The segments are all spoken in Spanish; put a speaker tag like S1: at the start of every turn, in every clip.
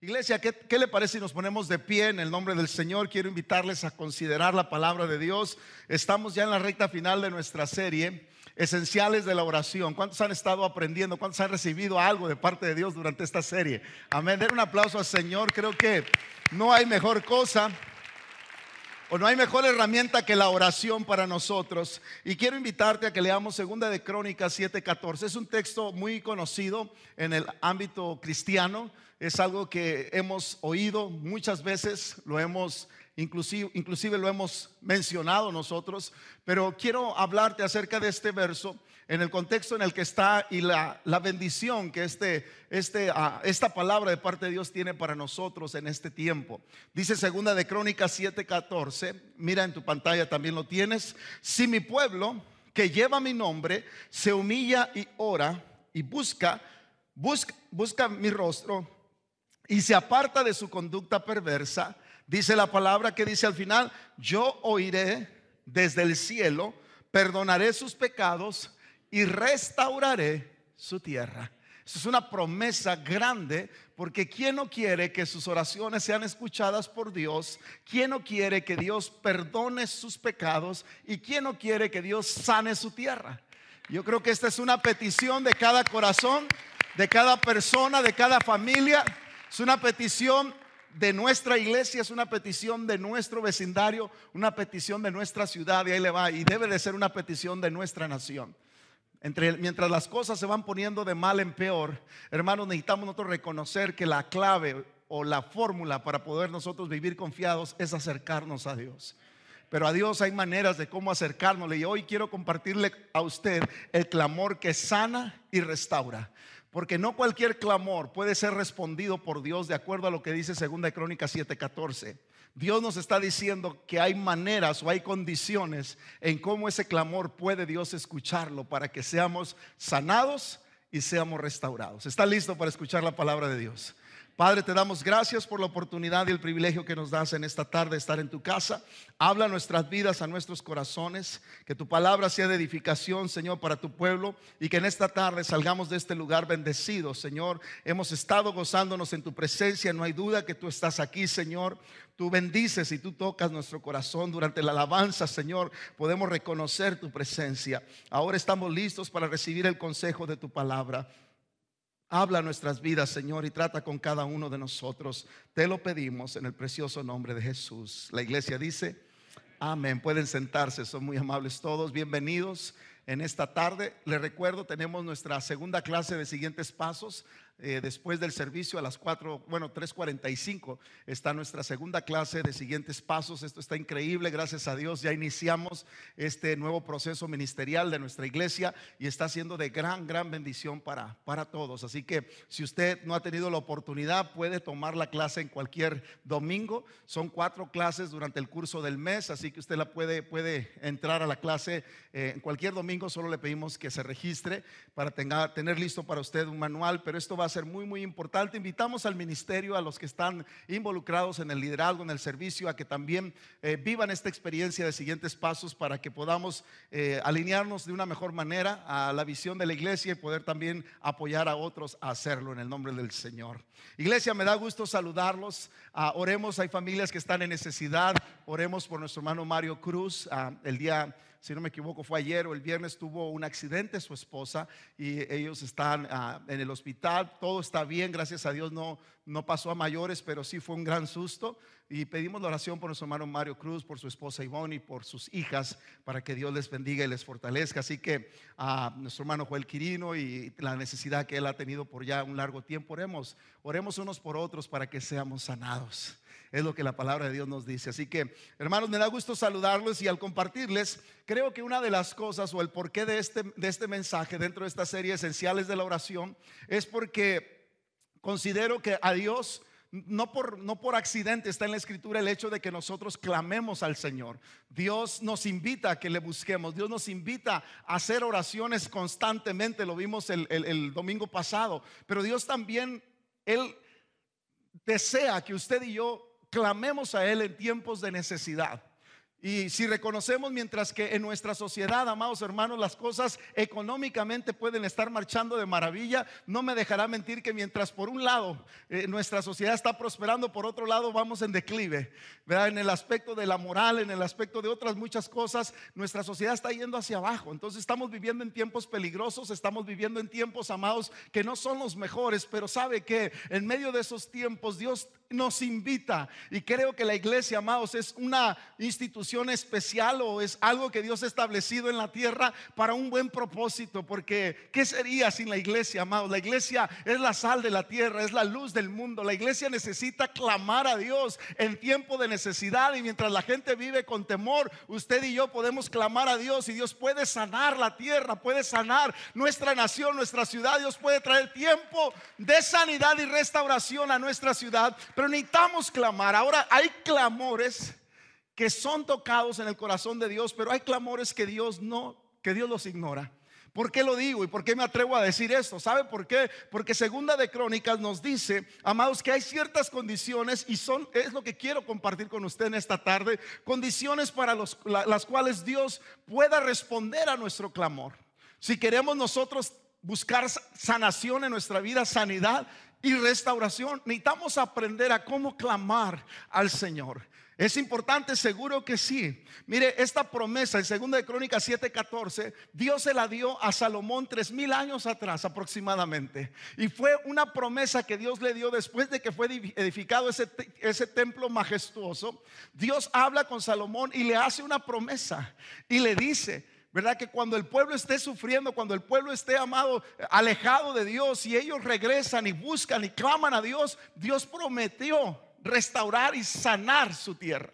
S1: Iglesia, ¿qué, ¿qué, le parece si nos ponemos de pie en el nombre del Señor? Quiero invitarles a considerar la palabra de Dios. Estamos ya en la recta final de nuestra serie, Esenciales de la Oración. ¿Cuántos han estado aprendiendo? ¿Cuántos han recibido algo de parte de Dios durante esta serie? Amén. Den un aplauso al Señor. Creo que no hay mejor cosa o no hay mejor herramienta que la oración para nosotros. Y quiero invitarte a que leamos Segunda de Crónicas 7:14. Es un texto muy conocido en el ámbito cristiano. Es algo que hemos oído muchas veces, lo hemos inclusive, inclusive lo hemos mencionado nosotros, pero quiero hablarte acerca de este verso en el contexto en el que está y la, la bendición que este, este, uh, esta palabra de parte de Dios tiene para nosotros en este tiempo. Dice segunda de Crónicas 7:14, mira en tu pantalla también lo tienes, si mi pueblo que lleva mi nombre se humilla y ora y busca, busca, busca mi rostro y se aparta de su conducta perversa, dice la palabra que dice al final, yo oiré desde el cielo, perdonaré sus pecados y restauraré su tierra. Es una promesa grande porque ¿quién no quiere que sus oraciones sean escuchadas por Dios? ¿Quién no quiere que Dios perdone sus pecados? ¿Y quién no quiere que Dios sane su tierra? Yo creo que esta es una petición de cada corazón, de cada persona, de cada familia. Es una petición de nuestra iglesia, es una petición de nuestro vecindario, una petición de nuestra ciudad y ahí le va. Y debe de ser una petición de nuestra nación. Mientras las cosas se van poniendo de mal en peor, hermanos, necesitamos nosotros reconocer que la clave o la fórmula para poder nosotros vivir confiados es acercarnos a Dios. Pero a Dios hay maneras de cómo acercarnos. Y hoy quiero compartirle a usted el clamor que sana y restaura. Porque no cualquier clamor puede ser respondido por Dios de acuerdo a lo que dice 2 Crónicas 7:14. Dios nos está diciendo que hay maneras o hay condiciones en cómo ese clamor puede Dios escucharlo para que seamos sanados y seamos restaurados. ¿Está listo para escuchar la palabra de Dios? Padre, te damos gracias por la oportunidad y el privilegio que nos das en esta tarde estar en tu casa. Habla nuestras vidas, a nuestros corazones. Que tu palabra sea de edificación, Señor, para tu pueblo. Y que en esta tarde salgamos de este lugar bendecidos, Señor. Hemos estado gozándonos en tu presencia. No hay duda que tú estás aquí, Señor. Tú bendices y tú tocas nuestro corazón durante la alabanza, Señor. Podemos reconocer tu presencia. Ahora estamos listos para recibir el consejo de tu palabra. Habla nuestras vidas, Señor, y trata con cada uno de nosotros. Te lo pedimos en el precioso nombre de Jesús. La iglesia dice, amén. Pueden sentarse, son muy amables todos. Bienvenidos en esta tarde. Les recuerdo, tenemos nuestra segunda clase de siguientes pasos. Eh, después del servicio a las 4, bueno, 3.45 está nuestra segunda clase de siguientes pasos. Esto está increíble, gracias a Dios. Ya iniciamos este nuevo proceso ministerial de nuestra iglesia y está siendo de gran, gran bendición para, para todos. Así que si usted no ha tenido la oportunidad, puede tomar la clase en cualquier domingo. Son cuatro clases durante el curso del mes, así que usted la puede, puede entrar a la clase eh, en cualquier domingo. Solo le pedimos que se registre para tenga, tener listo para usted un manual, pero esto va a ser muy, muy importante. Invitamos al ministerio, a los que están involucrados en el liderazgo, en el servicio, a que también eh, vivan esta experiencia de siguientes pasos para que podamos eh, alinearnos de una mejor manera a la visión de la iglesia y poder también apoyar a otros a hacerlo en el nombre del Señor. Iglesia, me da gusto saludarlos. Uh, oremos, hay familias que están en necesidad. Oremos por nuestro hermano Mario Cruz. Uh, el día si no me equivoco, fue ayer o el viernes, tuvo un accidente su esposa y ellos están uh, en el hospital. Todo está bien, gracias a Dios no, no pasó a mayores, pero sí fue un gran susto. Y pedimos la oración por nuestro hermano Mario Cruz, por su esposa Ivonne y por sus hijas, para que Dios les bendiga y les fortalezca. Así que a uh, nuestro hermano Joel Quirino y la necesidad que él ha tenido por ya un largo tiempo, oremos, oremos unos por otros para que seamos sanados. Es lo que la palabra de Dios nos dice. Así que, hermanos, me da gusto saludarlos y al compartirles, creo que una de las cosas o el porqué de este, de este mensaje dentro de esta serie Esenciales de la Oración es porque considero que a Dios no por, no por accidente está en la escritura el hecho de que nosotros clamemos al Señor. Dios nos invita a que le busquemos. Dios nos invita a hacer oraciones constantemente. Lo vimos el, el, el domingo pasado. Pero Dios también, Él desea que usted y yo clamemos a Él en tiempos de necesidad. Y si reconocemos mientras que en nuestra sociedad, amados hermanos, las cosas económicamente pueden estar marchando de maravilla, no me dejará mentir que mientras por un lado eh, nuestra sociedad está prosperando, por otro lado vamos en declive, ¿verdad? En el aspecto de la moral, en el aspecto de otras muchas cosas, nuestra sociedad está yendo hacia abajo. Entonces estamos viviendo en tiempos peligrosos, estamos viviendo en tiempos, amados, que no son los mejores, pero sabe que en medio de esos tiempos Dios nos invita. Y creo que la iglesia, amados, es una institución especial o es algo que Dios ha establecido en la tierra para un buen propósito. Porque, ¿qué sería sin la iglesia, amados? La iglesia es la sal de la tierra, es la luz del mundo. La iglesia necesita clamar a Dios en tiempo de necesidad. Y mientras la gente vive con temor, usted y yo podemos clamar a Dios y Dios puede sanar la tierra, puede sanar nuestra nación, nuestra ciudad. Dios puede traer tiempo de sanidad y restauración a nuestra ciudad pero necesitamos clamar. Ahora hay clamores que son tocados en el corazón de Dios, pero hay clamores que Dios no, que Dios los ignora. ¿Por qué lo digo y por qué me atrevo a decir esto? ¿Sabe por qué? Porque segunda de Crónicas nos dice, amados, que hay ciertas condiciones y son es lo que quiero compartir con usted en esta tarde, condiciones para las cuales Dios pueda responder a nuestro clamor. Si queremos nosotros buscar sanación en nuestra vida, sanidad, y restauración. Necesitamos aprender a cómo clamar al Señor. Es importante, seguro que sí. Mire, esta promesa en 2 de Crónicas 7:14, Dios se la dio a Salomón tres mil años atrás aproximadamente. Y fue una promesa que Dios le dio después de que fue edificado ese, ese templo majestuoso. Dios habla con Salomón y le hace una promesa y le dice, ¿verdad? Que cuando el pueblo esté sufriendo, cuando el pueblo esté amado, alejado de Dios y ellos regresan y buscan y claman a Dios, Dios prometió restaurar y sanar su tierra.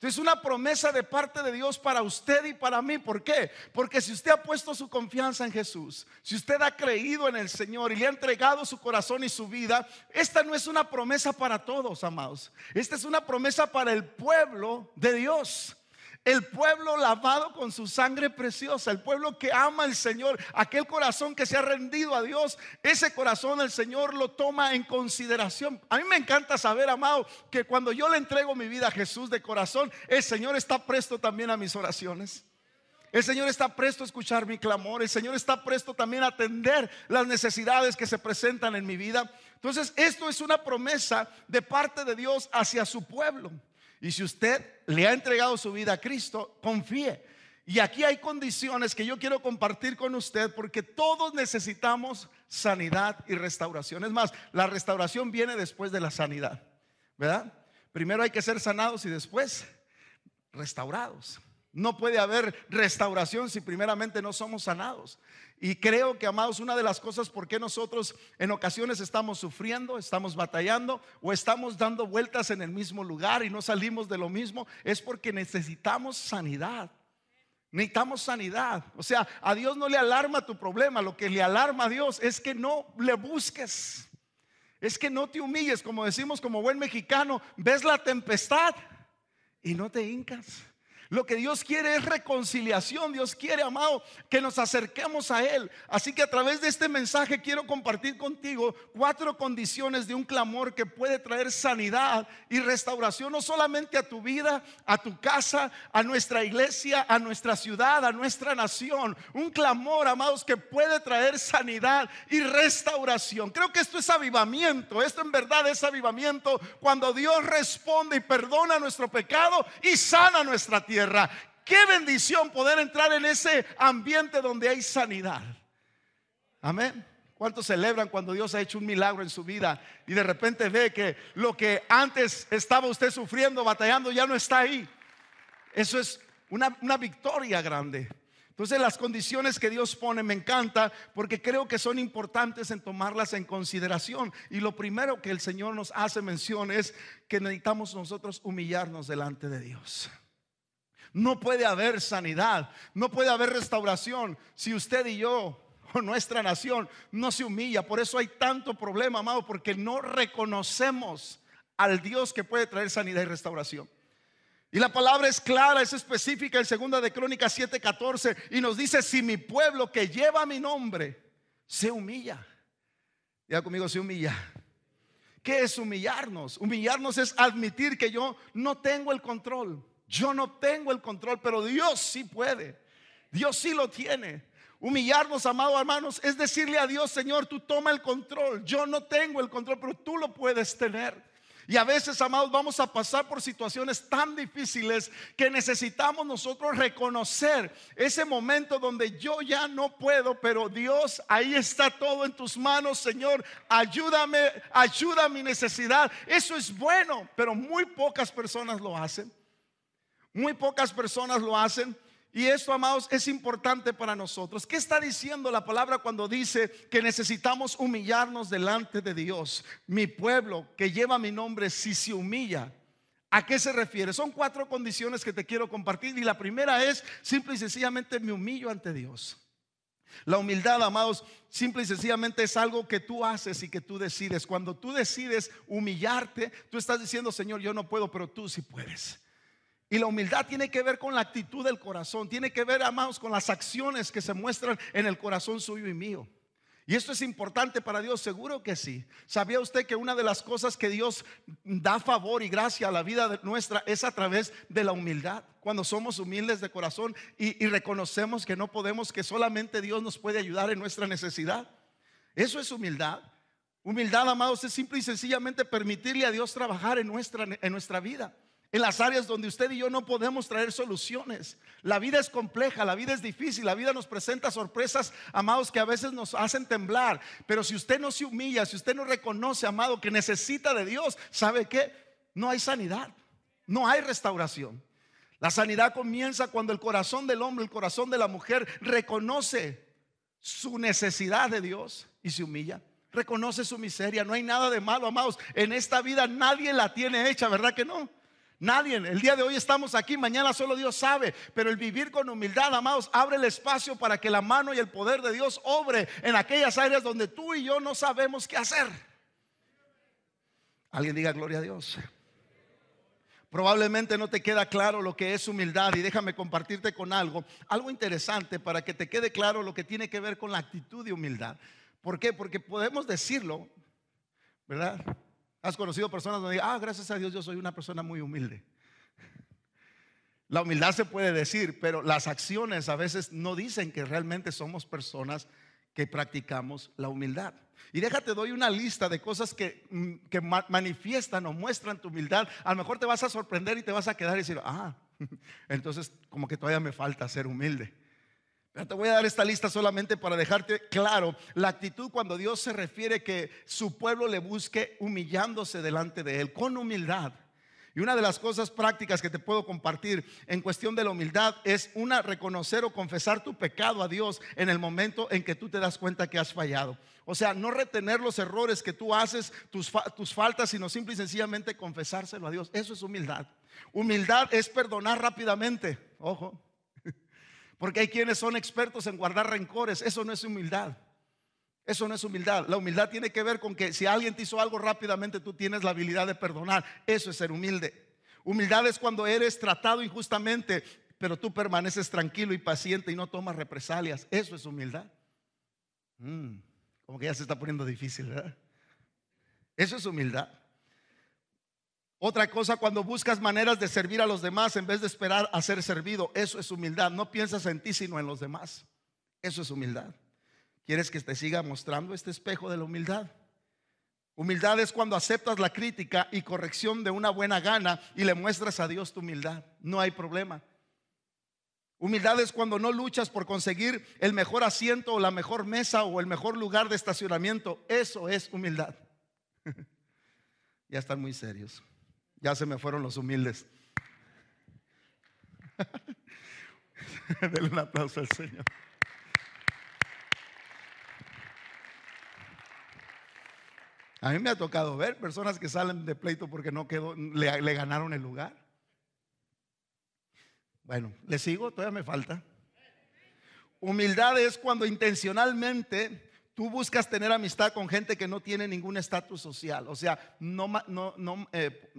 S1: Entonces, una promesa de parte de Dios para usted y para mí. ¿Por qué? Porque si usted ha puesto su confianza en Jesús, si usted ha creído en el Señor y le ha entregado su corazón y su vida, esta no es una promesa para todos, amados. Esta es una promesa para el pueblo de Dios. El pueblo lavado con su sangre preciosa, el pueblo que ama al Señor, aquel corazón que se ha rendido a Dios, ese corazón el Señor lo toma en consideración. A mí me encanta saber, amado, que cuando yo le entrego mi vida a Jesús de corazón, el Señor está presto también a mis oraciones. El Señor está presto a escuchar mi clamor. El Señor está presto también a atender las necesidades que se presentan en mi vida. Entonces, esto es una promesa de parte de Dios hacia su pueblo. Y si usted le ha entregado su vida a Cristo, confíe. Y aquí hay condiciones que yo quiero compartir con usted porque todos necesitamos sanidad y restauración. Es más, la restauración viene después de la sanidad, ¿verdad? Primero hay que ser sanados y después restaurados. No puede haber restauración si primeramente no somos sanados. Y creo que, amados, una de las cosas por qué nosotros en ocasiones estamos sufriendo, estamos batallando o estamos dando vueltas en el mismo lugar y no salimos de lo mismo, es porque necesitamos sanidad. Necesitamos sanidad. O sea, a Dios no le alarma tu problema, lo que le alarma a Dios es que no le busques. Es que no te humilles, como decimos como buen mexicano, ves la tempestad y no te hincas. Lo que Dios quiere es reconciliación. Dios quiere, amado, que nos acerquemos a Él. Así que a través de este mensaje quiero compartir contigo cuatro condiciones de un clamor que puede traer sanidad y restauración, no solamente a tu vida, a tu casa, a nuestra iglesia, a nuestra ciudad, a nuestra nación. Un clamor, amados, que puede traer sanidad y restauración. Creo que esto es avivamiento. Esto en verdad es avivamiento cuando Dios responde y perdona nuestro pecado y sana nuestra tierra. Qué bendición poder entrar en ese ambiente donde hay sanidad. Amén. ¿Cuántos celebran cuando Dios ha hecho un milagro en su vida y de repente ve que lo que antes estaba usted sufriendo, batallando, ya no está ahí? Eso es una, una victoria grande. Entonces las condiciones que Dios pone me encanta porque creo que son importantes en tomarlas en consideración. Y lo primero que el Señor nos hace mención es que necesitamos nosotros humillarnos delante de Dios. No puede haber sanidad, no puede haber restauración si usted y yo o nuestra nación no se humilla. Por eso hay tanto problema, amado, porque no reconocemos al Dios que puede traer sanidad y restauración. Y la palabra es clara, es específica en segunda de Crónicas 7:14 y nos dice, si mi pueblo que lleva mi nombre se humilla. Ya conmigo se humilla. ¿Qué es humillarnos? Humillarnos es admitir que yo no tengo el control Yo no tengo el control, pero Dios sí puede. Dios sí lo tiene. Humillarnos, amados hermanos, es decirle a Dios, Señor, tú toma el control. Yo no tengo el control, pero tú lo puedes tener. Y a veces, amados, vamos a pasar por situaciones tan difíciles que necesitamos nosotros reconocer ese momento donde yo ya no puedo, pero Dios, ahí está todo en tus manos, Señor. Ayúdame, ayuda a mi necesidad. Eso es bueno, pero muy pocas personas lo hacen. Muy pocas personas lo hacen. Y esto, amados, es importante para nosotros. ¿Qué está diciendo la palabra cuando dice que necesitamos humillarnos delante de Dios? Mi pueblo que lleva mi nombre, si se humilla, ¿a qué se refiere? Son cuatro condiciones que te quiero compartir. Y la primera es, simple y sencillamente, me humillo ante Dios. La humildad, amados, simple y sencillamente es algo que tú haces y que tú decides. Cuando tú decides humillarte, tú estás diciendo, Señor, yo no puedo, pero tú sí puedes. Y la humildad tiene que ver con la actitud del corazón, tiene que ver, amados, con las acciones que se muestran en el corazón suyo y mío. Y esto es importante para Dios, seguro que sí. ¿Sabía usted que una de las cosas que Dios da favor y gracia a la vida nuestra es a través de la humildad? Cuando somos humildes de corazón y, reconocemos que no podemos, que solamente Dios nos puede ayudar en nuestra necesidad. Eso es humildad. Humildad, amados, es simple y sencillamente permitirle a Dios trabajar en nuestra, en nuestra vida en las áreas donde usted y yo no podemos traer soluciones. La vida es compleja, la vida es difícil, la vida nos presenta sorpresas, amados, que a veces nos hacen temblar. Pero si usted no se humilla, si usted no reconoce, amado, que necesita de Dios, ¿sabe qué? No hay sanidad, no hay restauración. La sanidad comienza cuando el corazón del hombre, el corazón de la mujer reconoce su necesidad de Dios y se humilla. Reconoce su miseria. No hay nada de malo, amados. En esta vida nadie la tiene hecha, ¿verdad que no? Nadie, el día de hoy estamos aquí, mañana solo Dios sabe, pero el vivir con humildad, amados, abre el espacio para que la mano y el poder de Dios obre en aquellas áreas donde tú y yo no sabemos qué hacer. Alguien diga gloria a Dios. Probablemente no te queda claro lo que es humildad y déjame compartirte con algo, algo interesante para que te quede claro lo que tiene que ver con la actitud de humildad. ¿Por qué? Porque podemos decirlo, ¿verdad? Has conocido personas donde ah, gracias a Dios yo soy una persona muy humilde. La humildad se puede decir, pero las acciones a veces no dicen que realmente somos personas que practicamos la humildad. Y déjate, doy una lista de cosas que, mm, que manifiestan o muestran tu humildad. A lo mejor te vas a sorprender y te vas a quedar y decir, ah, entonces como que todavía me falta ser humilde. Te voy a dar esta lista solamente para dejarte claro la actitud cuando Dios se refiere que su pueblo le busque humillándose delante de Él, con humildad. Y una de las cosas prácticas que te puedo compartir en cuestión de la humildad es una reconocer o confesar tu pecado a Dios en el momento en que tú te das cuenta que has fallado. O sea, no retener los errores que tú haces, tus, tus faltas, sino simple y sencillamente confesárselo a Dios. Eso es humildad. Humildad es perdonar rápidamente. Ojo. Porque hay quienes son expertos en guardar rencores. Eso no es humildad. Eso no es humildad. La humildad tiene que ver con que si alguien te hizo algo rápidamente, tú tienes la habilidad de perdonar. Eso es ser humilde. Humildad es cuando eres tratado injustamente, pero tú permaneces tranquilo y paciente y no tomas represalias. Eso es humildad. Mm, como que ya se está poniendo difícil, ¿verdad? Eso es humildad. Otra cosa, cuando buscas maneras de servir a los demás en vez de esperar a ser servido, eso es humildad. No piensas en ti, sino en los demás. Eso es humildad. ¿Quieres que te siga mostrando este espejo de la humildad? Humildad es cuando aceptas la crítica y corrección de una buena gana y le muestras a Dios tu humildad. No hay problema. Humildad es cuando no luchas por conseguir el mejor asiento o la mejor mesa o el mejor lugar de estacionamiento. Eso es humildad. ya están muy serios. Ya se me fueron los humildes. Denle un aplauso al Señor. A mí me ha tocado ver personas que salen de pleito porque no quedó, le, le ganaron el lugar. Bueno, le sigo, todavía me falta. Humildad es cuando intencionalmente Tú buscas tener amistad con gente que no tiene ningún estatus social. O sea, no, no, no, eh,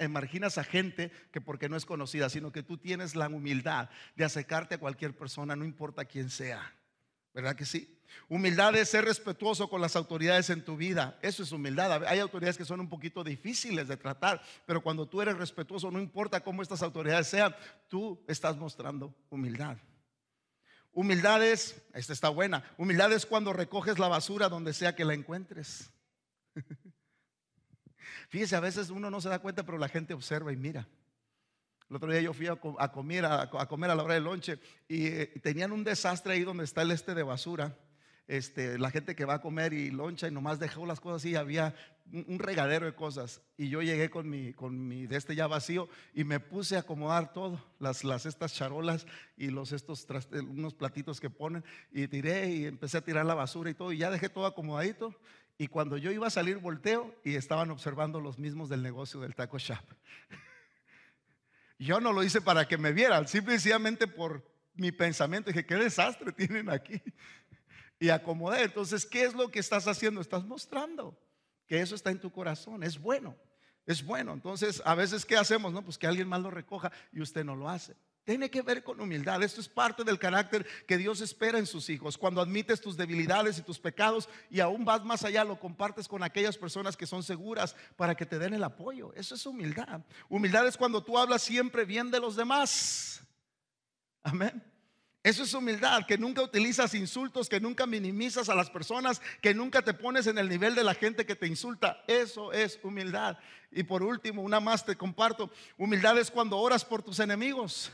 S1: eh, marginas a gente que porque no es conocida, sino que tú tienes la humildad de acercarte a cualquier persona, no importa quién sea. ¿Verdad que sí? Humildad es ser respetuoso con las autoridades en tu vida. Eso es humildad. Hay autoridades que son un poquito difíciles de tratar, pero cuando tú eres respetuoso, no importa cómo estas autoridades sean, tú estás mostrando humildad. Humildad es, esta está buena, humildad es cuando recoges la basura donde sea que la encuentres. Fíjese, a veces uno no se da cuenta, pero la gente observa y mira. El otro día yo fui a, comer, a, comer a la hora del lonche y eh, tenían un desastre ahí donde está el este de basura este, la gente que va a comer y loncha y nomás dejó las cosas así, había un, regadero de cosas. Y yo llegué con mi, con mi de este ya vacío y me puse a acomodar todo, las, las estas charolas y los estos unos platitos que ponen y tiré y empecé a tirar la basura y todo y ya dejé todo acomodadito. Y cuando yo iba a salir volteo y estaban observando los mismos del negocio del taco shop. Yo no lo hice para que me vieran, simplemente por mi pensamiento. Dije, qué desastre tienen aquí y acomodé. Entonces, ¿qué es lo que estás haciendo? Estás mostrando eso está en tu corazón. Es bueno, es bueno. Entonces, a veces, ¿qué hacemos? No, pues que alguien más lo recoja y usted no lo hace. Tiene que ver con humildad. Esto es parte del carácter que Dios espera en sus hijos. Cuando admites tus debilidades y tus pecados y aún vas más allá, lo compartes con aquellas personas que son seguras para que te den el apoyo. Eso es humildad. Humildad es cuando tú hablas siempre bien de los demás. Amén. Eso es humildad, que nunca utilizas insultos, que nunca minimizas a las personas, que nunca te pones en el nivel de la gente que te insulta. Eso es humildad. Y por último, una más te comparto. Humildad es cuando oras por tus enemigos.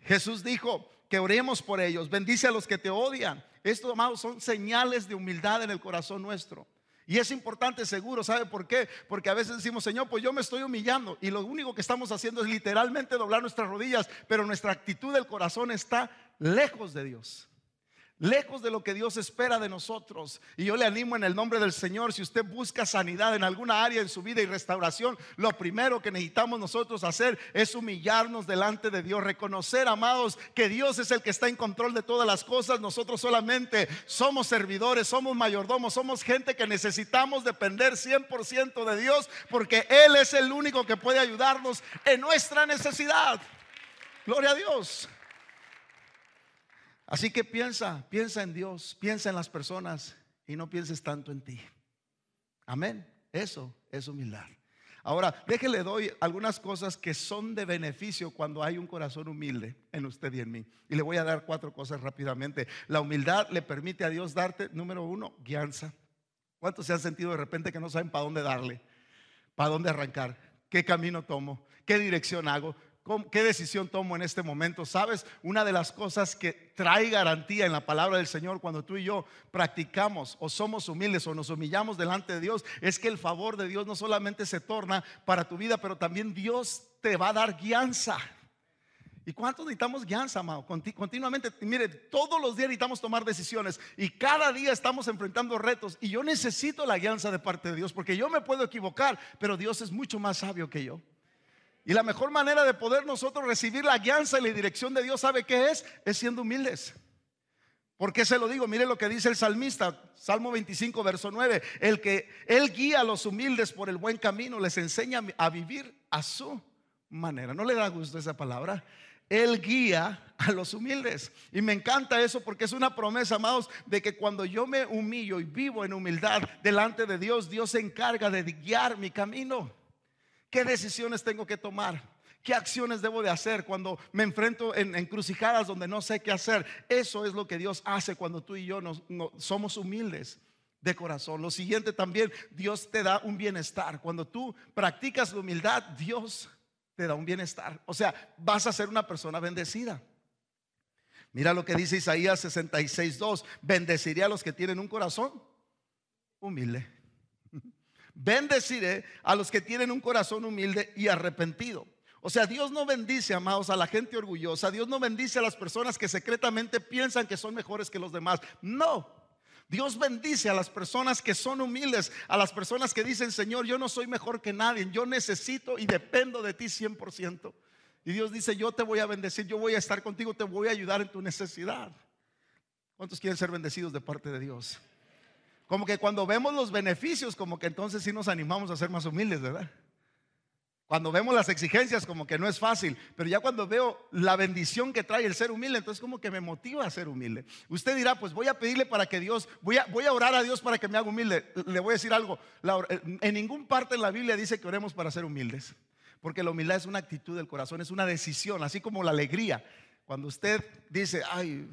S1: Jesús dijo que oremos por ellos, bendice a los que te odian. Estos, amados, son señales de humildad en el corazón nuestro. Y es importante seguro, ¿sabe por qué? Porque a veces decimos, Señor, pues yo me estoy humillando y lo único que estamos haciendo es literalmente doblar nuestras rodillas, pero nuestra actitud del corazón está lejos de Dios lejos de lo que Dios espera de nosotros. Y yo le animo en el nombre del Señor, si usted busca sanidad en alguna área en su vida y restauración, lo primero que necesitamos nosotros hacer es humillarnos delante de Dios, reconocer, amados, que Dios es el que está en control de todas las cosas. Nosotros solamente somos servidores, somos mayordomos, somos gente que necesitamos depender 100% de Dios, porque Él es el único que puede ayudarnos en nuestra necesidad. Gloria a Dios. Así que piensa, piensa en Dios, piensa en las personas y no pienses tanto en ti. Amén. Eso es humildad. Ahora, déjele doy algunas cosas que son de beneficio cuando hay un corazón humilde en usted y en mí. Y le voy a dar cuatro cosas rápidamente. La humildad le permite a Dios darte, número uno, guianza. ¿Cuántos se han sentido de repente que no saben para dónde darle? ¿Para dónde arrancar? ¿Qué camino tomo? ¿Qué dirección hago? ¿Qué decisión tomo en este momento? Sabes, una de las cosas que trae garantía en la palabra del Señor cuando tú y yo practicamos o somos humildes o nos humillamos delante de Dios es que el favor de Dios no solamente se torna para tu vida, pero también Dios te va a dar guianza. ¿Y cuántos necesitamos guianza, amado? Continuamente, mire, todos los días necesitamos tomar decisiones y cada día estamos enfrentando retos y yo necesito la guianza de parte de Dios porque yo me puedo equivocar, pero Dios es mucho más sabio que yo. Y la mejor manera de poder nosotros recibir la guianza y la dirección de Dios, ¿sabe qué es? Es siendo humildes. ¿Por qué se lo digo? Mire lo que dice el salmista, Salmo 25, verso 9. El que Él guía a los humildes por el buen camino, les enseña a vivir a su manera. ¿No le da gusto esa palabra? Él guía a los humildes. Y me encanta eso porque es una promesa, amados, de que cuando yo me humillo y vivo en humildad delante de Dios, Dios se encarga de guiar mi camino. ¿Qué decisiones tengo que tomar? ¿Qué acciones debo de hacer cuando me enfrento en encrucijadas donde no sé qué hacer? Eso es lo que Dios hace cuando tú y yo somos humildes de corazón. Lo siguiente también, Dios te da un bienestar. Cuando tú practicas la humildad, Dios te da un bienestar. O sea, vas a ser una persona bendecida. Mira lo que dice Isaías 66.2. Bendeciré a los que tienen un corazón humilde bendeciré a los que tienen un corazón humilde y arrepentido. O sea, Dios no bendice, amados, a la gente orgullosa. Dios no bendice a las personas que secretamente piensan que son mejores que los demás. No. Dios bendice a las personas que son humildes, a las personas que dicen, Señor, yo no soy mejor que nadie, yo necesito y dependo de ti 100%. Y Dios dice, yo te voy a bendecir, yo voy a estar contigo, te voy a ayudar en tu necesidad. ¿Cuántos quieren ser bendecidos de parte de Dios? Como que cuando vemos los beneficios, como que entonces sí nos animamos a ser más humildes, ¿verdad? Cuando vemos las exigencias como que no es fácil, pero ya cuando veo la bendición que trae el ser humilde, entonces como que me motiva a ser humilde. Usted dirá, pues voy a pedirle para que Dios, voy a, orar a Dios para que me haga humilde. Le voy a decir algo, en ningún parte en la Biblia dice que oremos para ser humildes, porque la humildad es una actitud del corazón, es una decisión, así como la alegría. Cuando usted dice, ay,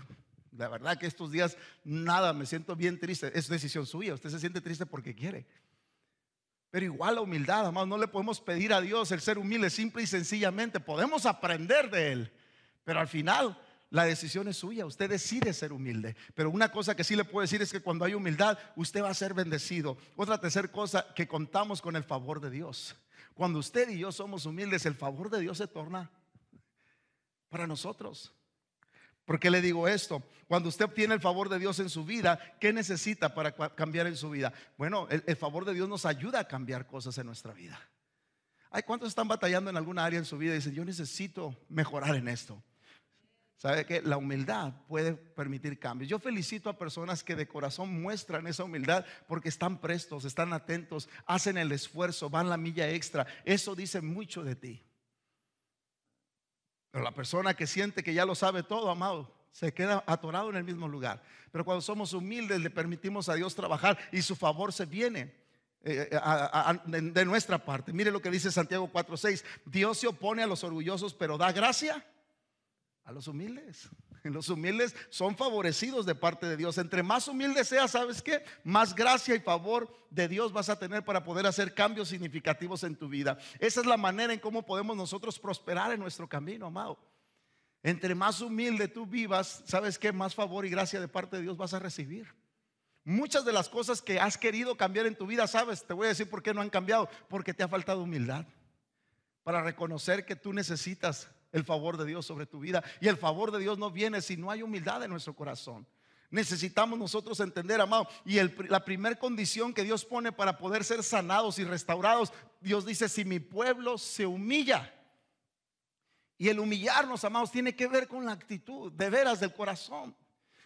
S1: la verdad que estos días nada, me siento bien triste, es decisión suya, usted se siente triste porque quiere. Pero igual la humildad, amados, no le podemos pedir a Dios el ser humilde simple y sencillamente. Podemos aprender de Él, pero al final la decisión es suya. Usted decide ser humilde. Pero una cosa que sí le puedo decir es que cuando hay humildad, usted va a ser bendecido. Otra tercera cosa, que contamos con el favor de Dios. Cuando usted y yo somos humildes, el favor de Dios se torna para nosotros. ¿Por qué le digo esto? Cuando usted obtiene el favor de Dios en su vida, ¿qué necesita para cambiar en su vida? Bueno, el, favor de Dios nos ayuda a cambiar cosas en nuestra vida. ¿Hay cuántos están batallando en alguna área en su vida y dicen, yo necesito mejorar en esto? ¿Sabe que la humildad puede permitir cambios? Yo felicito a personas que de corazón muestran esa humildad porque están prestos, están atentos, hacen el esfuerzo, van la milla extra. Eso dice mucho de ti. Pero la persona que siente que ya lo sabe todo, amado, se queda atorado en el mismo lugar. Pero cuando somos humildes, le permitimos a Dios trabajar y su favor se viene. Eh, eh, de nuestra parte. Mire lo que dice Santiago 4:6. Dios se opone a los orgullosos, pero da gracia a los humildes. Los humildes son favorecidos de parte de Dios. Entre más humilde seas, ¿sabes qué? Más gracia y favor de Dios vas a tener para poder hacer cambios significativos en tu vida. Esa es la manera en cómo podemos nosotros prosperar en nuestro camino, amado. Entre más humilde tú vivas, ¿sabes qué? Más favor y gracia de parte de Dios vas a recibir. Muchas de las cosas que has querido cambiar en tu vida, ¿sabes? Te voy a decir por qué no han cambiado. Porque te ha faltado humildad para reconocer que tú necesitas el favor de Dios sobre tu vida. Y el favor de Dios no viene si no hay humildad en nuestro corazón. Necesitamos nosotros entender, amado. Y la primera condición que Dios pone para poder ser sanados y restaurados, Dios dice, si mi pueblo se humilla. Y el humillarnos, amados, tiene que ver con la actitud, de veras, del corazón.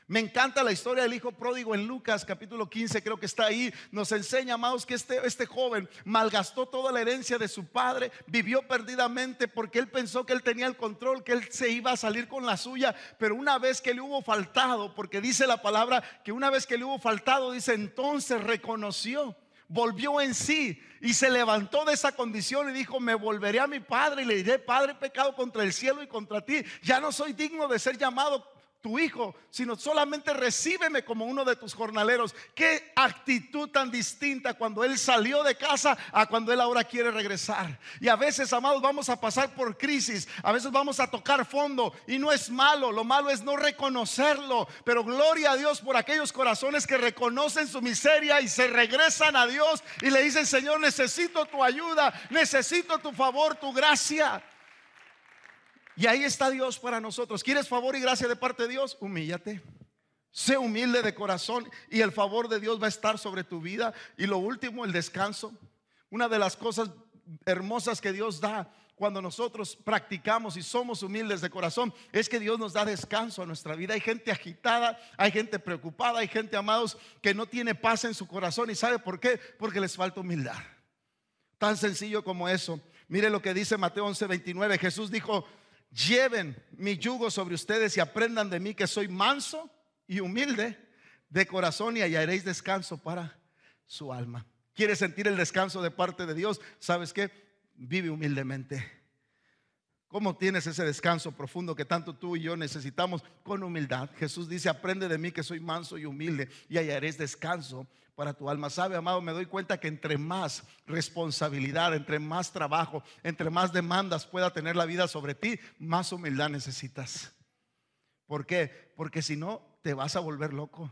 S1: Me encanta la historia del hijo pródigo en Lucas capítulo 15, creo que está ahí. Nos enseña, amados, que este, este joven malgastó toda la herencia de su padre, vivió perdidamente porque él pensó que él tenía el control, que él se iba a salir con la suya. Pero una vez que le hubo faltado, porque dice la palabra que una vez que le hubo faltado, dice entonces reconoció volvió en sí y se levantó de esa condición y dijo, me volveré a mi padre y le diré, Padre, pecado contra el cielo y contra ti. Ya no soy digno de ser llamado tu hijo, sino solamente recíbeme como uno de tus jornaleros. Qué actitud tan distinta cuando él salió de casa a cuando él ahora quiere regresar. Y a veces, amados, vamos a pasar por crisis, a veces vamos a tocar fondo y no es malo, lo malo es no reconocerlo, pero gloria a Dios por aquellos corazones que reconocen su miseria y se regresan a Dios y le dicen, Señor, necesito tu ayuda, necesito tu favor, tu gracia. Y ahí está Dios para nosotros. ¿Quieres favor y gracia de parte de Dios? Humíllate. Sé humilde de corazón y el favor de Dios va a estar sobre tu vida. Y lo último, el descanso. Una de las cosas hermosas que Dios da cuando nosotros practicamos y somos humildes de corazón es que Dios nos da descanso a nuestra vida. Hay gente agitada, hay gente preocupada, hay gente, amados, que no tiene paz en su corazón. ¿Y sabe por qué? Porque les falta humildad. Tan sencillo como eso. Mire lo que dice Mateo 11, 29. Jesús dijo, lleven mi yugo sobre ustedes y aprendan de mí que soy manso y humilde de corazón y hallaréis descanso para su alma. ¿Quieres sentir el descanso de parte de Dios? ¿Sabes qué? Vive humildemente. ¿Cómo tienes ese descanso profundo que tanto tú y yo necesitamos? Con humildad. Jesús dice, aprende de mí que soy manso y humilde y hallaréis descanso para tu alma. Sabe, amado, me doy cuenta que entre más responsabilidad, entre más trabajo, entre más demandas pueda tener la vida sobre ti, más humildad necesitas. ¿Por qué? Porque si no, te vas a volver loco.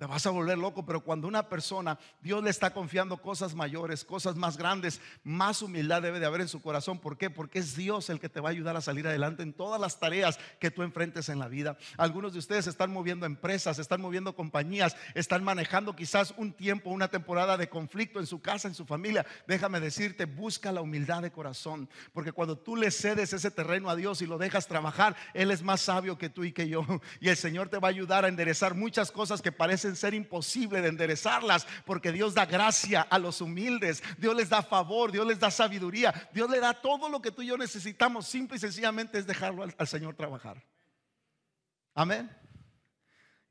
S1: Te vas a volver loco, pero cuando una persona, Dios le está confiando cosas mayores, cosas más grandes, más humildad debe de haber en su corazón. ¿Por qué? Porque es Dios el que te va a ayudar a salir adelante en todas las tareas que tú enfrentes en la vida. Algunos de ustedes están moviendo empresas, están moviendo compañías, están manejando quizás un tiempo, una temporada de conflicto en su casa, en su familia. Déjame decirte, busca la humildad de corazón, porque cuando tú le cedes ese terreno a Dios y lo dejas trabajar, Él es más sabio que tú y que yo. Y el Señor te va a ayudar a enderezar muchas cosas que parecen ser imposibles de enderezarlas, porque Dios da gracia a los humildes, Dios les da favor, Dios les da sabiduría, Dios le da todo lo que tú y yo necesitamos, simple y sencillamente es dejarlo al, al Señor trabajar. Amén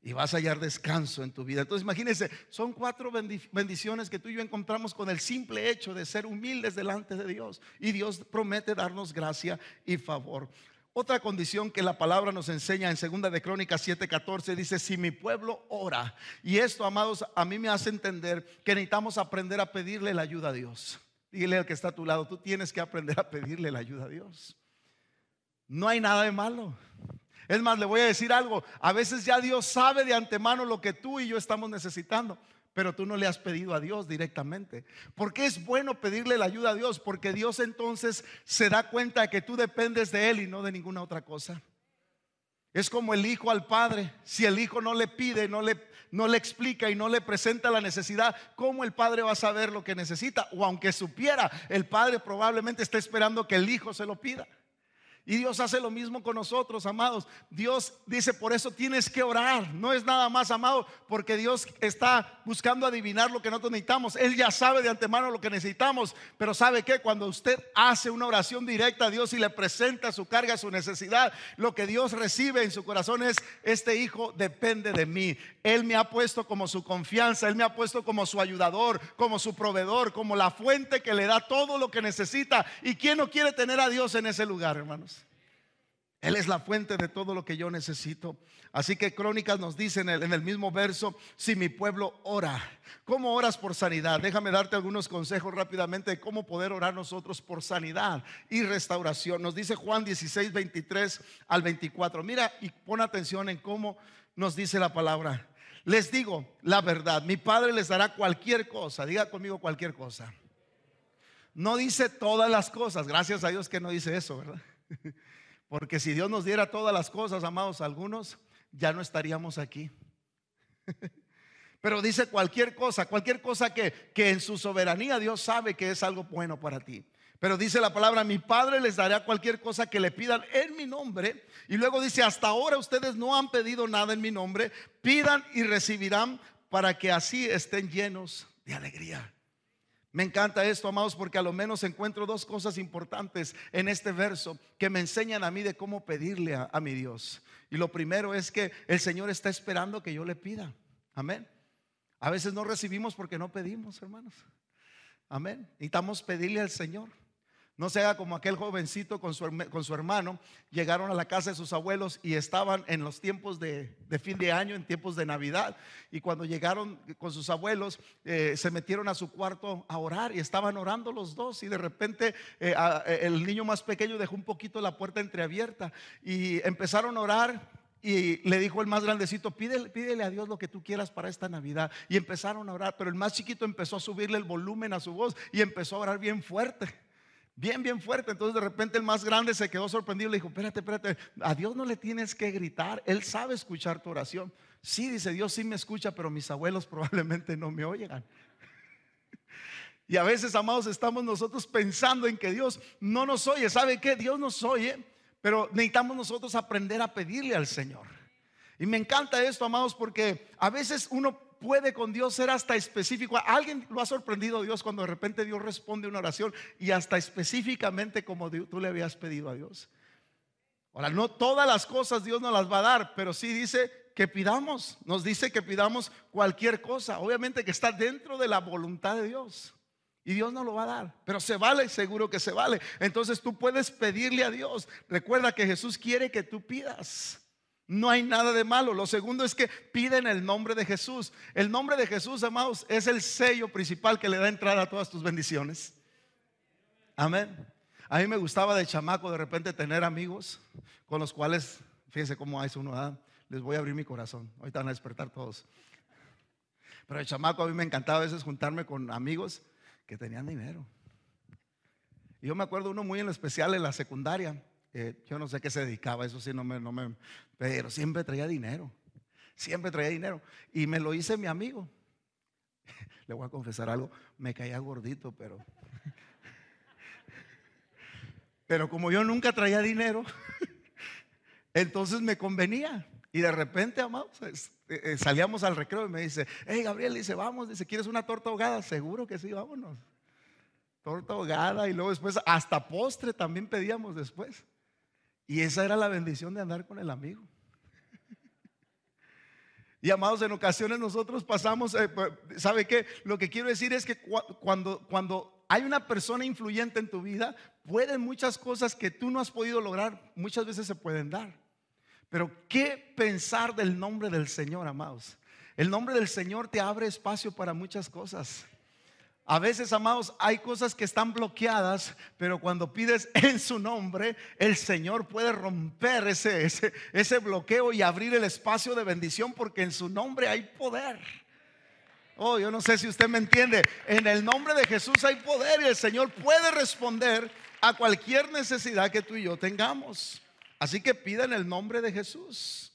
S1: y vas a hallar descanso en tu vida. Entonces imagínense, son cuatro bendiciones que tú y yo encontramos con el simple hecho de ser humildes delante de Dios. Y Dios promete darnos gracia y favor. Otra condición que la palabra nos enseña en segunda de Crónicas 7:14 dice, si mi pueblo ora, y esto, amados, a mí me hace entender que necesitamos aprender a pedirle la ayuda a Dios. Dile al que está a tu lado, tú tienes que aprender a pedirle la ayuda a Dios. No hay nada de malo. Es más, le voy a decir algo. A veces ya Dios sabe de antemano lo que tú y yo estamos necesitando, pero tú no le has pedido a Dios directamente. ¿Por qué es bueno pedirle la ayuda a Dios? Porque Dios entonces se da cuenta de que tú dependes de Él y no de ninguna otra cosa. Es como el hijo al padre. Si el hijo no le pide, no le, no le explica y no le presenta la necesidad, ¿cómo el padre va a saber lo que necesita? O aunque supiera, el padre probablemente está esperando que el hijo se lo pida. Y Dios hace lo mismo con nosotros, amados. Dios dice, por eso tienes que orar. No es nada más, amado, porque Dios está buscando adivinar lo que nosotros necesitamos. Él ya sabe de antemano lo que necesitamos. Pero sabe que cuando usted hace una oración directa a Dios y le presenta su carga, su necesidad, lo que Dios recibe en su corazón es, este hijo depende de mí. Él me ha puesto como su confianza, Él me ha puesto como su ayudador, como su proveedor, como la fuente que le da todo lo que necesita. ¿Y quién no quiere tener a Dios en ese lugar, hermanos? Él es la fuente de todo lo que yo necesito. Así que Crónicas nos dice en el, mismo verso, si mi pueblo ora, ¿cómo oras por sanidad? Déjame darte algunos consejos rápidamente de cómo poder orar nosotros por sanidad y restauración. Nos dice Juan 16, 23 al 24. Mira y pon atención en cómo nos dice la palabra. Les digo la verdad, mi Padre les dará cualquier cosa, diga conmigo cualquier cosa. No dice todas las cosas, gracias a Dios que no dice eso, ¿verdad? Porque si Dios nos diera todas las cosas, amados, algunos ya no estaríamos aquí. Pero dice cualquier cosa, cualquier cosa que, que en su soberanía Dios sabe que es algo bueno para ti. Pero dice la palabra, mi Padre les dará cualquier cosa que le pidan en mi nombre. Y luego dice, hasta ahora ustedes no han pedido nada en mi nombre. Pidan y recibirán para que así estén llenos de alegría. Me encanta esto, amados, porque a lo menos encuentro dos cosas importantes en este verso que me enseñan a mí de cómo pedirle a, mi Dios. Y lo primero es que el Señor está esperando que yo le pida. Amén. A veces no recibimos porque no pedimos, hermanos. Amén. Necesitamos pedirle al Señor. No se haga como aquel jovencito con su, con su, hermano. Llegaron a la casa de sus abuelos y estaban en los tiempos de, fin de año, en tiempos de Navidad. Y cuando llegaron con sus abuelos, eh, se metieron a su cuarto a orar y estaban orando los dos. Y de repente eh, eh, el niño más pequeño dejó un poquito la puerta entreabierta y empezaron a orar. Y le dijo el más grandecito, pídele, pídele, a Dios lo que tú quieras para esta Navidad. Y empezaron a orar, pero el más chiquito empezó a subirle el volumen a su voz y empezó a orar bien fuerte bien, bien fuerte. Entonces de repente el más grande se quedó sorprendido. Le dijo, espérate, espérate, a Dios no le tienes que gritar. Él sabe escuchar tu oración. Sí, dice, Dios sí me escucha, pero mis abuelos probablemente no me oigan. Y a veces, amados, estamos nosotros pensando en que Dios no nos oye. ¿Sabe qué? Dios nos oye, pero necesitamos nosotros aprender a pedirle al Señor. Y me encanta esto, amados, porque a veces uno puede con Dios ser hasta específico. ¿Alguien lo ha sorprendido Dios cuando de repente Dios responde una oración y hasta específicamente como tú le habías pedido a Dios? Ahora, no todas las cosas Dios nos las va a dar, pero sí dice que pidamos, nos dice que pidamos cualquier cosa, obviamente que está dentro de la voluntad de Dios. Y Dios no lo va a dar, pero se vale, seguro que se vale. Entonces tú puedes pedirle a Dios. Recuerda que Jesús quiere que tú pidas. No hay nada de malo. Lo segundo es que piden el nombre de Jesús. El nombre de Jesús, amados, es el sello principal que le da entrada a todas tus bendiciones. Amén. A mí me gustaba de chamaco de repente tener amigos con los cuales, fíjense cómo hay uno, ¿ah? les voy a abrir mi corazón. Ahorita van a despertar todos. Pero de chamaco a mí me encantaba a veces juntarme con amigos que tenían dinero. Y yo me acuerdo uno muy en especial en la secundaria. Eh, yo no sé qué se dedicaba, eso sí, no me, no me, pero siempre traía dinero, siempre traía dinero. Y me lo hice mi amigo. Le voy a confesar algo, me caía gordito, pero... Pero como yo nunca traía dinero, entonces me convenía. Y de repente, amados, eh, salíamos al recreo y me dice, hey Gabriel, dice, vamos, dice, ¿quieres una torta ahogada? Seguro que sí, vámonos. Torta ahogada y luego después hasta postre también pedíamos después. Y esa era la bendición de andar con el amigo. Y amados, en ocasiones nosotros pasamos, eh, pues, ¿sabe qué? Lo que quiero decir es que cuando, cuando hay una persona influyente en tu vida, pueden muchas cosas que tú no has podido lograr, muchas veces se pueden dar. Pero ¿qué pensar del nombre del Señor, amados? El nombre del Señor te abre espacio para muchas cosas. A veces, amados, hay cosas que están bloqueadas, pero cuando pides en su nombre, el Señor puede romper ese, ese, bloqueo y abrir el espacio de bendición porque en su nombre hay poder. Oh, yo no sé si usted me entiende. En el nombre de Jesús hay poder y el Señor puede responder a cualquier necesidad que tú y yo tengamos. Así que pida en el nombre de Jesús.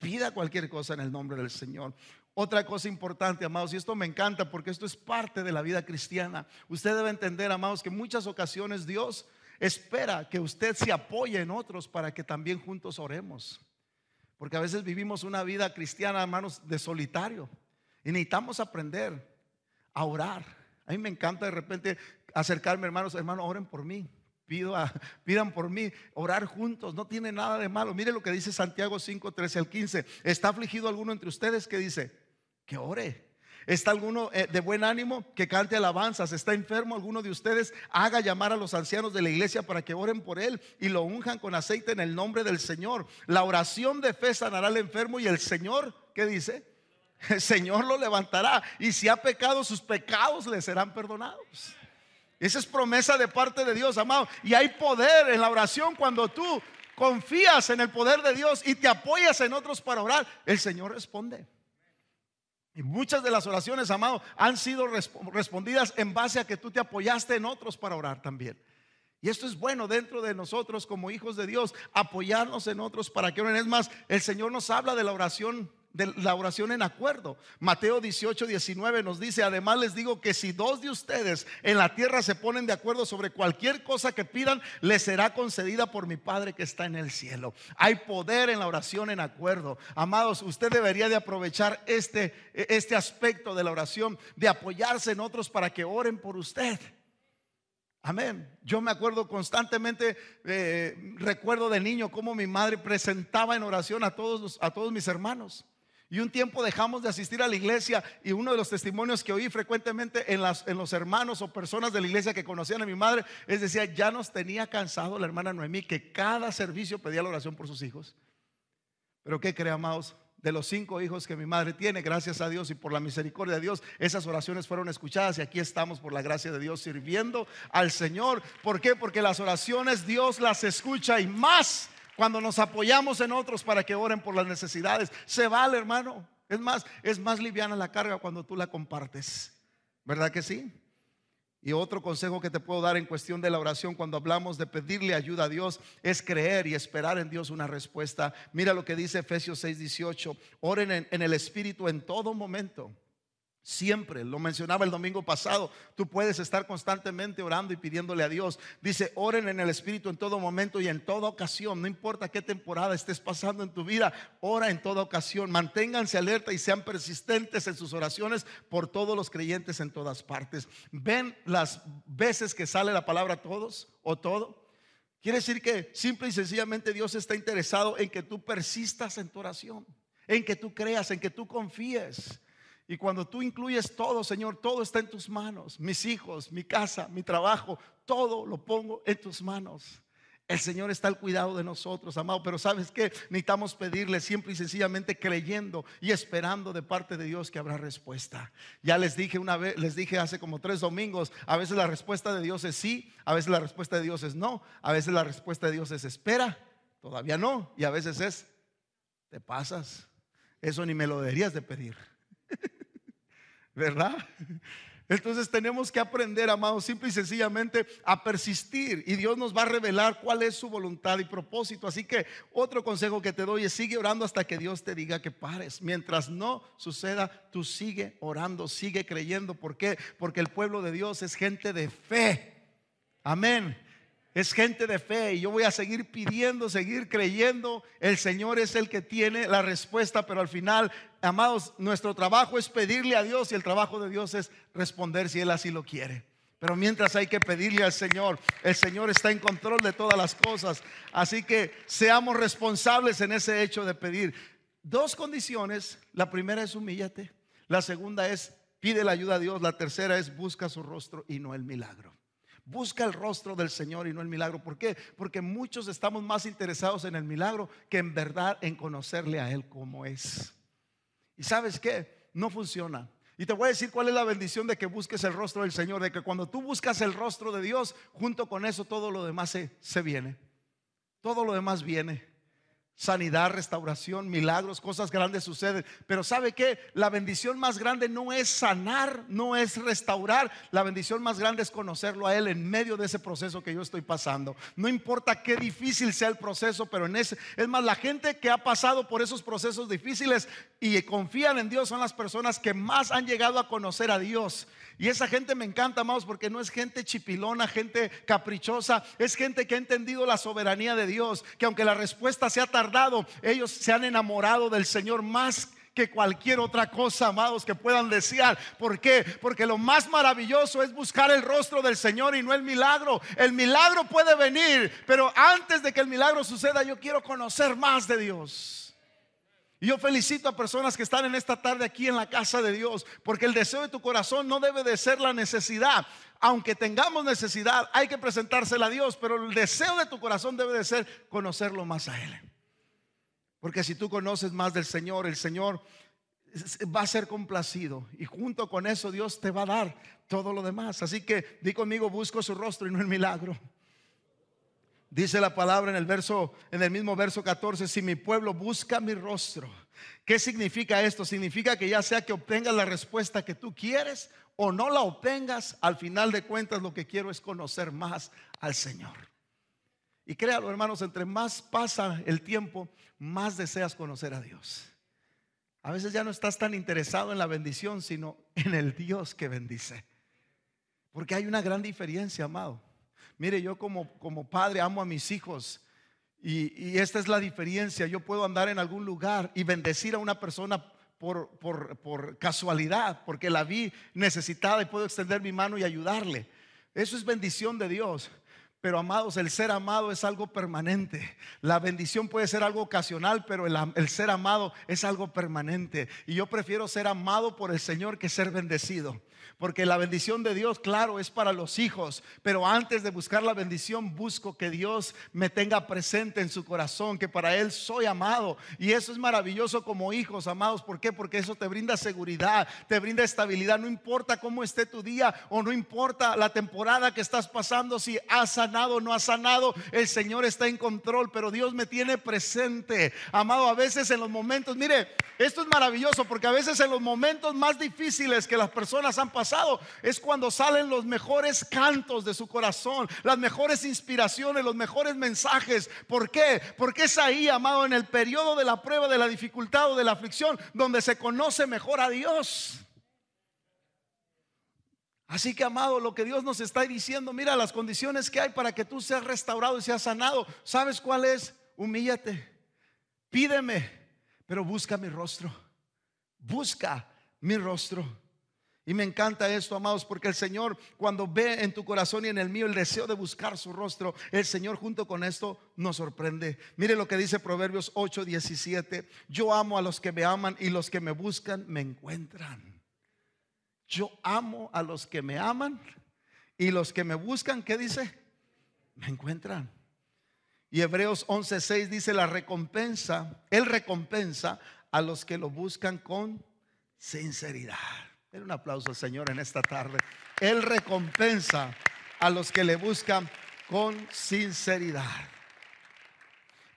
S1: Pida cualquier cosa en el nombre del Señor. Otra cosa importante, amados, y esto me encanta porque esto es parte de la vida cristiana. Usted debe entender, amados, que en muchas ocasiones Dios espera que usted se apoye en otros para que también juntos oremos. Porque a veces vivimos una vida cristiana, hermanos, de solitario. Y necesitamos aprender a orar. A mí me encanta de repente acercarme, hermanos, hermanos, oren por mí. Pido a, pidan por mí, orar juntos, no tiene nada de malo. Mire lo que dice Santiago 5, 13 al 15. ¿Está afligido alguno entre ustedes que dice? Ore. ¿Está alguno eh, de buen ánimo que cante alabanzas? ¿Está enfermo alguno de ustedes? Haga llamar a los ancianos de la iglesia para que oren por él y lo unjan con aceite en el nombre del Señor. La oración de fe sanará al enfermo y el Señor, ¿qué dice? El Señor lo levantará y si ha pecado, sus pecados le serán perdonados. Esa es promesa de parte de Dios, amado. Y hay poder en la oración cuando tú confías en el poder de Dios y te apoyas en otros para orar. El Señor responde. Y muchas de las oraciones, amado, han sido respondidas en base a que tú te apoyaste en otros para orar también. Y esto es bueno dentro de nosotros como hijos de Dios, apoyarnos en otros para que oren. Es más, el Señor nos habla de la oración de la oración en acuerdo. Mateo 18, 19 nos dice, además les digo que si dos de ustedes en la tierra se ponen de acuerdo sobre cualquier cosa que pidan, les será concedida por mi Padre que está en el cielo. Hay poder en la oración en acuerdo. Amados, usted debería de aprovechar este, este aspecto de la oración, de apoyarse en otros para que oren por usted. Amén. Yo me acuerdo constantemente, eh, recuerdo de niño cómo mi madre presentaba en oración a todos, a todos mis hermanos. Y un tiempo dejamos de asistir a la iglesia y uno de los testimonios que oí frecuentemente en, los hermanos o personas de la iglesia que conocían a mi madre es decía, ya nos tenía cansado la hermana Noemí que cada servicio pedía la oración por sus hijos. Pero ¿qué cree, amados? De los cinco hijos que mi madre tiene, gracias a Dios y por la misericordia de Dios, esas oraciones fueron escuchadas y aquí estamos por la gracia de Dios sirviendo al Señor. ¿Por qué? Porque las oraciones Dios las escucha y más cuando nos apoyamos en otros para que oren por las necesidades, se vale, hermano. Es más, es más liviana la carga cuando tú la compartes. ¿Verdad que sí? Y otro consejo que te puedo dar en cuestión de la oración cuando hablamos de pedirle ayuda a Dios es creer y esperar en Dios una respuesta. Mira lo que dice Efesios 6:18. Oren en, en el Espíritu en todo momento Siempre, lo mencionaba el domingo pasado, tú puedes estar constantemente orando y pidiéndole a Dios. Dice, oren en el Espíritu en todo momento y en toda ocasión, no importa qué temporada estés pasando en tu vida, ora en toda ocasión. Manténganse alerta y sean persistentes en sus oraciones por todos los creyentes en todas partes. ¿Ven las veces que sale la palabra todos o todo? Quiere decir que simple y sencillamente Dios está interesado en que tú persistas en tu oración, en que tú creas, en que tú confíes. Y cuando tú incluyes todo, Señor, todo está en tus manos. Mis hijos, mi casa, mi trabajo, todo lo pongo en tus manos. El Señor está al cuidado de nosotros, amado. Pero sabes que necesitamos pedirle siempre y sencillamente creyendo y esperando de parte de Dios que habrá respuesta. Ya les dije una vez, les dije hace como tres domingos, a veces la respuesta de Dios es sí, a veces la respuesta de Dios es no, a veces la respuesta de Dios es espera, todavía no, y a veces es te pasas. Eso ni me lo deberías de pedir. ¿verdad? Entonces tenemos que aprender, amados, simple y sencillamente a persistir y Dios nos va a revelar cuál es su voluntad y propósito. Así que otro consejo que te doy es sigue orando hasta que Dios te diga que pares. Mientras no suceda, tú sigue orando, sigue creyendo. ¿Por qué? Porque el pueblo de Dios es gente de fe. Amén. Es gente de fe y yo voy a seguir pidiendo, seguir creyendo. El Señor es el que tiene la respuesta, pero al final, amados, nuestro trabajo es pedirle a Dios y el trabajo de Dios es responder si Él así lo quiere. Pero mientras hay que pedirle al Señor, el Señor está en control de todas las cosas. Así que seamos responsables en ese hecho de pedir. Dos condiciones. La primera es humíllate. La segunda es pide la ayuda a Dios. La tercera es busca su rostro y no el milagro. Busca el rostro del Señor y no el milagro. ¿Por qué? Porque muchos estamos más interesados en el milagro que en verdad en conocerle a Él como es. ¿Y sabes qué? No funciona. Y te voy a decir cuál es la bendición de que busques el rostro del Señor, de que cuando tú buscas el rostro de Dios, junto con eso todo lo demás se, se viene. Todo lo demás viene sanidad, restauración, milagros, cosas grandes suceden. Pero ¿sabe que La bendición más grande no es sanar, no es restaurar. La bendición más grande es conocerlo a Él en medio de ese proceso que yo estoy pasando. No importa qué difícil sea el proceso, pero en ese... Es más, la gente que ha pasado por esos procesos difíciles y confían en Dios son las personas que más han llegado a conocer a Dios. Y esa gente me encanta, amados, porque no es gente chipilona, gente caprichosa, es gente que ha entendido la soberanía de Dios, que aunque la respuesta se ha tardado, ellos se han enamorado del Señor más que cualquier otra cosa, amados, que puedan desear. ¿Por qué? Porque lo más maravilloso es buscar el rostro del Señor y no el milagro. El milagro puede venir, pero antes de que el milagro suceda, yo quiero conocer más de Dios. Y yo felicito a personas que están en esta tarde aquí en la casa de Dios, porque el deseo de tu corazón no debe de ser la necesidad. Aunque tengamos necesidad, hay que presentársela a Dios, pero el deseo de tu corazón debe de ser conocerlo más a Él. Porque si tú conoces más del Señor, el Señor va a ser complacido y junto con eso Dios te va a dar todo lo demás. Así que di conmigo, busco su rostro y no el milagro. Dice la palabra en el verso en el mismo verso 14, si mi pueblo busca mi rostro. ¿Qué significa esto? Significa que ya sea que obtengas la respuesta que tú quieres o no la obtengas, al final de cuentas lo que quiero es conocer más al Señor. Y créalo, hermanos, entre más pasa el tiempo, más deseas conocer a Dios. A veces ya no estás tan interesado en la bendición, sino en el Dios que bendice. Porque hay una gran diferencia, amado. Mire, yo como, como padre amo a mis hijos. Y, esta es la diferencia. Yo puedo andar en algún lugar y bendecir a una persona por, por, por, casualidad, porque la vi necesitada y puedo extender mi mano y ayudarle. Eso es bendición de Dios. Pero amados, el ser amado es algo permanente. La bendición puede ser algo ocasional, pero el, el, ser amado es algo permanente. Y yo prefiero ser amado por el Señor que ser bendecido. Porque la bendición de Dios, claro, es para los hijos. Pero antes de buscar la bendición, busco que Dios me tenga presente en su corazón, que para Él soy amado. Y eso es maravilloso como hijos, amados. ¿Por qué? Porque eso te brinda seguridad, te brinda estabilidad. No importa cómo esté tu día o no importa la temporada que estás pasando, si has sanado o no has sanado, el Señor está en control, pero Dios me tiene presente. Amado, a veces en los momentos, mire, esto es maravilloso porque a veces en los momentos más difíciles que las personas han pasado, es cuando salen los mejores cantos de su corazón, las mejores inspiraciones, los mejores mensajes. ¿Por qué? Porque es ahí, amado, en el periodo de la prueba, de la dificultad o de la aflicción, donde se conoce mejor a Dios. Así que, amado, lo que Dios nos está diciendo, mira las condiciones que hay para que tú seas restaurado y seas sanado. ¿Sabes cuál es? Humíllate, pídeme, pero busca mi rostro. Busca mi rostro. Y me encanta esto, amados, porque el Señor cuando ve en tu corazón y en el mío el deseo de buscar su rostro, el Señor junto con esto nos sorprende. Mire lo que dice Proverbios 8, 17. Yo amo a los que me aman y los que me buscan me encuentran. Yo amo a los que me aman y los que me buscan, ¿qué dice? Me encuentran. Y Hebreos 11:6 dice la recompensa, él recompensa a los que lo buscan con sinceridad. Den un aplauso al Señor en esta tarde. Él recompensa a los que le buscan con sinceridad.